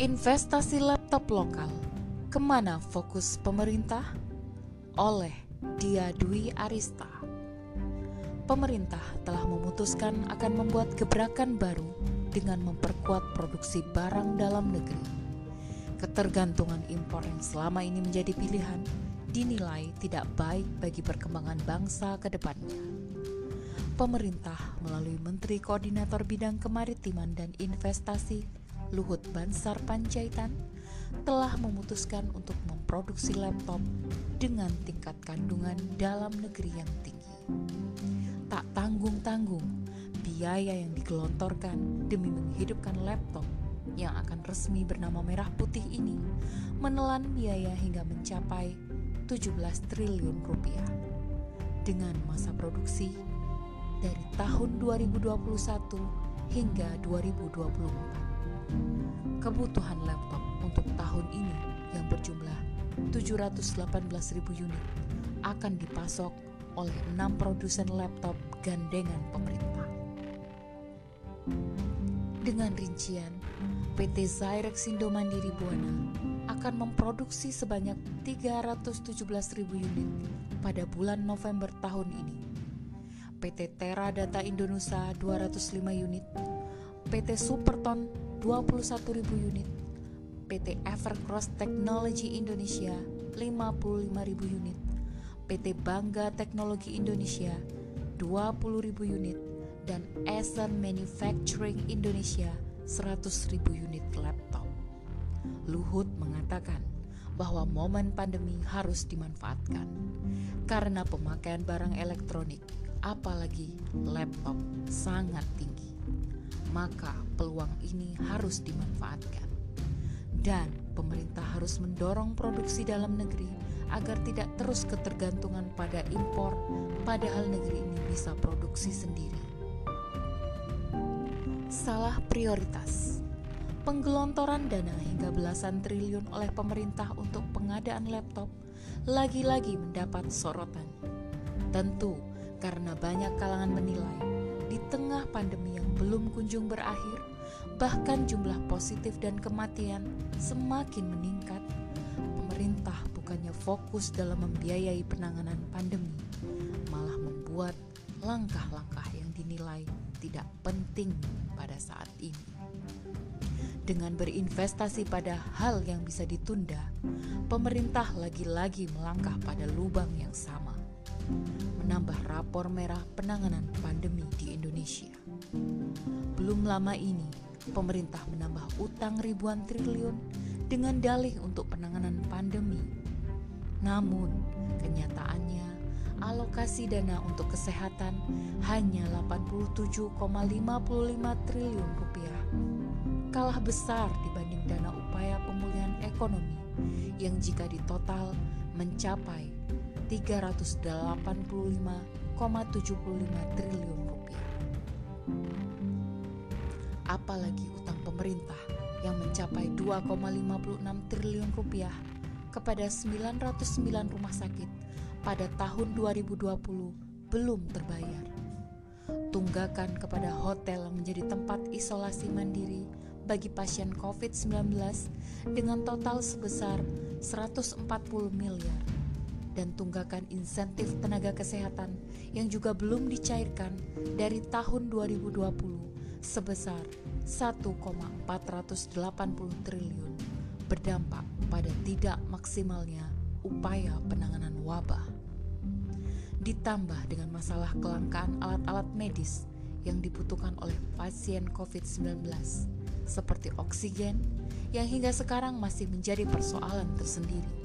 Investasi laptop lokal, ke mana fokus pemerintah? Oleh Dia Dwi Arista. Pemerintah telah memutuskan akan membuat gebrakan baru dengan memperkuat produksi barang dalam negeri. Ketergantungan impor yang selama ini menjadi pilihan dinilai tidak baik bagi perkembangan bangsa ke depannya. Pemerintah melalui Menteri Koordinator Bidang Kemaritiman dan Investasi Luhut Bansar Panjaitan telah memutuskan untuk memproduksi laptop dengan tingkat kandungan dalam negeri yang tinggi. Tak tanggung-tanggung, biaya yang digelontorkan demi menghidupkan laptop yang akan resmi bernama Merah Putih ini menelan biaya hingga mencapai 17 triliun rupiah. Dengan masa produksi dari tahun 2021 hingga 2024 kebutuhan laptop untuk tahun ini yang berjumlah 718.000 unit akan dipasok oleh enam produsen laptop gandengan pemerintah. Dengan rincian, PT Zyrex Indo Mandiri Buana akan memproduksi sebanyak 317.000 unit pada bulan November tahun ini. PT Teradata Indonesia 205 unit, PT Superton 21.000 unit, PT Evercross Technology Indonesia 55.000 unit, PT Bangga Teknologi Indonesia 20.000 unit, dan Essen Manufacturing Indonesia 100.000 unit laptop. Luhut mengatakan bahwa momen pandemi harus dimanfaatkan karena pemakaian barang elektronik, apalagi laptop, sangat tinggi maka peluang ini harus dimanfaatkan. Dan pemerintah harus mendorong produksi dalam negeri agar tidak terus ketergantungan pada impor, padahal negeri ini bisa produksi sendiri. Salah prioritas. Penggelontoran dana hingga belasan triliun oleh pemerintah untuk pengadaan laptop lagi-lagi mendapat sorotan. Tentu karena banyak kalangan menilai di tengah pandemi yang belum kunjung berakhir, bahkan jumlah positif dan kematian semakin meningkat. Pemerintah bukannya fokus dalam membiayai penanganan pandemi, malah membuat langkah-langkah yang dinilai tidak penting pada saat ini. Dengan berinvestasi pada hal yang bisa ditunda, pemerintah lagi-lagi melangkah pada lubang yang sama menambah rapor merah penanganan pandemi Indonesia. Belum lama ini, pemerintah menambah utang ribuan triliun dengan dalih untuk penanganan pandemi. Namun, kenyataannya alokasi dana untuk kesehatan hanya 87,55 triliun rupiah. Kalah besar dibanding dana upaya pemulihan ekonomi yang jika ditotal mencapai 385,75 triliun. Apalagi utang pemerintah yang mencapai 2,56 triliun rupiah kepada 909 rumah sakit pada tahun 2020 belum terbayar. Tunggakan kepada hotel menjadi tempat isolasi mandiri bagi pasien COVID-19 dengan total sebesar 140 miliar dan tunggakan insentif tenaga kesehatan yang juga belum dicairkan dari tahun 2020 sebesar 1,480 triliun berdampak pada tidak maksimalnya upaya penanganan wabah. Ditambah dengan masalah kelangkaan alat-alat medis yang dibutuhkan oleh pasien COVID-19 seperti oksigen yang hingga sekarang masih menjadi persoalan tersendiri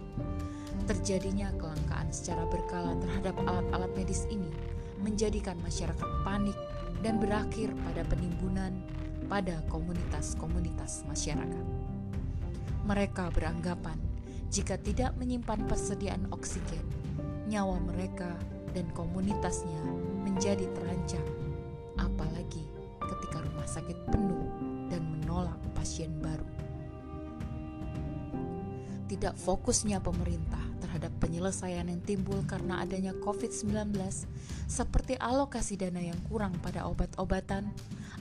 Terjadinya kelangkaan secara berkala terhadap alat-alat medis ini menjadikan masyarakat panik dan berakhir pada penimbunan pada komunitas-komunitas masyarakat. Mereka beranggapan jika tidak menyimpan persediaan oksigen, nyawa mereka dan komunitasnya menjadi terancam, apalagi ketika rumah sakit penuh dan menolak pasien baru. Tidak fokusnya pemerintah terhadap penyelesaian yang timbul karena adanya COVID-19 seperti alokasi dana yang kurang pada obat-obatan,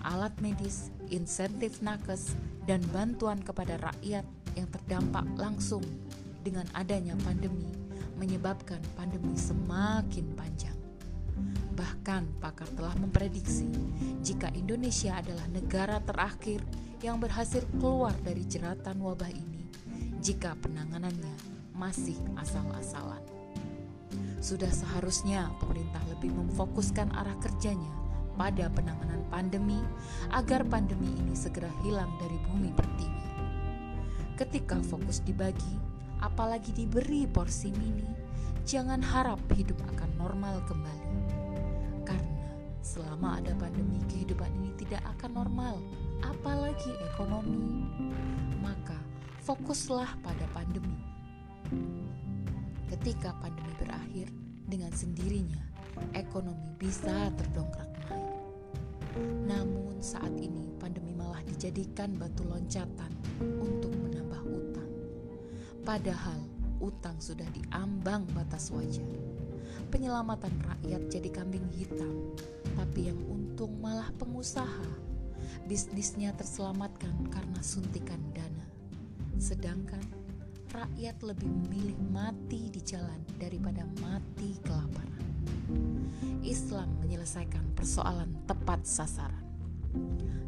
alat medis, insentif nakes, dan bantuan kepada rakyat yang terdampak langsung dengan adanya pandemi menyebabkan pandemi semakin panjang. Bahkan pakar telah memprediksi jika Indonesia adalah negara terakhir yang berhasil keluar dari jeratan wabah ini jika penanganannya masih asal-asalan. Sudah seharusnya pemerintah lebih memfokuskan arah kerjanya pada penanganan pandemi agar pandemi ini segera hilang dari bumi pertiwi. Ketika fokus dibagi, apalagi diberi porsi mini, jangan harap hidup akan normal kembali. Karena selama ada pandemi, kehidupan ini tidak akan normal, apalagi ekonomi. Maka fokuslah pada pandemi. Ketika pandemi berakhir, dengan sendirinya ekonomi bisa terdongkrak naik. Namun saat ini pandemi malah dijadikan batu loncatan untuk menambah utang. Padahal utang sudah diambang batas wajar. Penyelamatan rakyat jadi kambing hitam, tapi yang untung malah pengusaha. Bisnisnya terselamatkan karena suntikan dana. Sedangkan rakyat lebih memilih mati di jalan daripada mati kelaparan. Islam menyelesaikan persoalan tepat sasaran.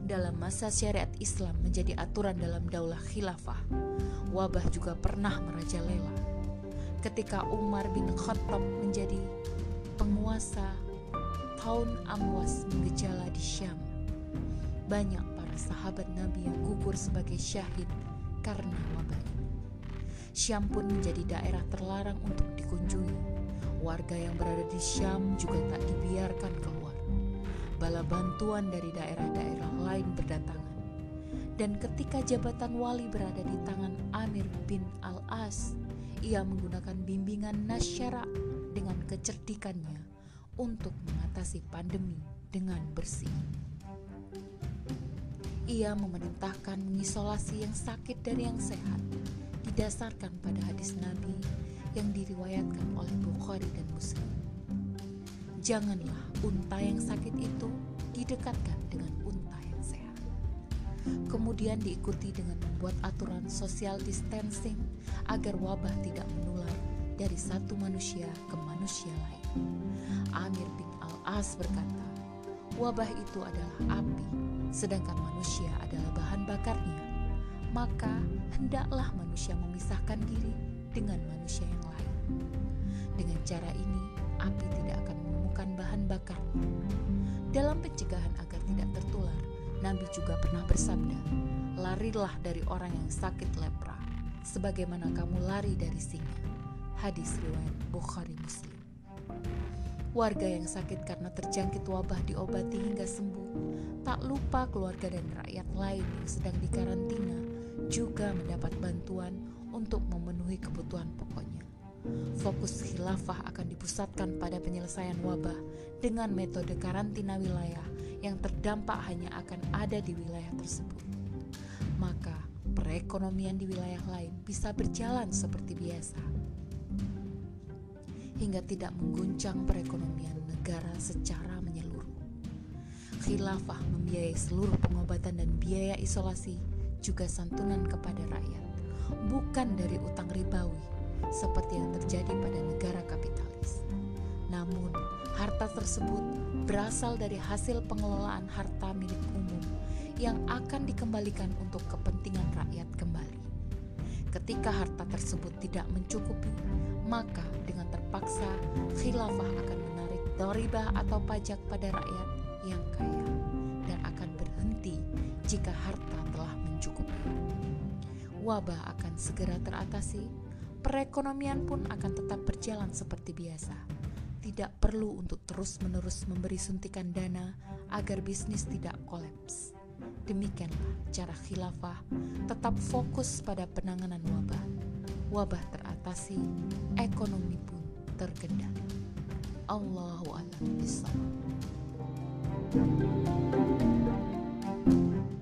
Dalam masa syariat Islam menjadi aturan dalam daulah khilafah, wabah juga pernah merajalela. Ketika Umar bin Khattab menjadi penguasa, tahun Amwas menggejala di Syam. Banyak para sahabat Nabi yang gugur sebagai syahid karena wabah ini. Syam pun menjadi daerah terlarang untuk dikunjungi. Warga yang berada di Syam juga tak dibiarkan keluar. Bala bantuan dari daerah-daerah lain berdatangan. Dan ketika jabatan wali berada di tangan Amir bin Al-As, ia menggunakan bimbingan nasyara dengan kecerdikannya untuk mengatasi pandemi dengan bersih. Ia memerintahkan mengisolasi yang sakit dari yang sehat didasarkan pada hadis Nabi yang diriwayatkan oleh Bukhari dan Muslim. Janganlah unta yang sakit itu didekatkan dengan unta yang sehat. Kemudian diikuti dengan membuat aturan social distancing agar wabah tidak menular dari satu manusia ke manusia lain. Amir bin Al-As berkata, wabah itu adalah api, sedangkan manusia adalah bahan bakarnya maka hendaklah manusia memisahkan diri dengan manusia yang lain. Dengan cara ini, api tidak akan menemukan bahan bakar. Dalam pencegahan agar tidak tertular, Nabi juga pernah bersabda, "Larilah dari orang yang sakit lepra, sebagaimana kamu lari dari singa." Hadis riwayat Bukhari Muslim. Warga yang sakit karena terjangkit wabah diobati hingga sembuh, tak lupa keluarga dan rakyat lain yang sedang dikarantina juga mendapat bantuan untuk memenuhi kebutuhan pokoknya. Fokus khilafah akan dipusatkan pada penyelesaian wabah dengan metode karantina wilayah yang terdampak hanya akan ada di wilayah tersebut. Maka perekonomian di wilayah lain bisa berjalan seperti biasa hingga tidak mengguncang perekonomian negara secara menyeluruh. Khilafah membiayai seluruh pengobatan dan biaya isolasi juga santunan kepada rakyat, bukan dari utang ribawi seperti yang terjadi pada negara kapitalis. Namun, harta tersebut berasal dari hasil pengelolaan harta milik umum yang akan dikembalikan untuk kepentingan rakyat kembali. Ketika harta tersebut tidak mencukupi, maka dengan terpaksa khilafah akan menarik doribah atau pajak pada rakyat yang kaya akan berhenti jika harta telah mencukupi. Wabah akan segera teratasi, perekonomian pun akan tetap berjalan seperti biasa. Tidak perlu untuk terus-menerus memberi suntikan dana agar bisnis tidak kolaps. Demikianlah cara khilafah tetap fokus pada penanganan wabah. Wabah teratasi, ekonomi pun terkendali. Allahu a'lam. thank you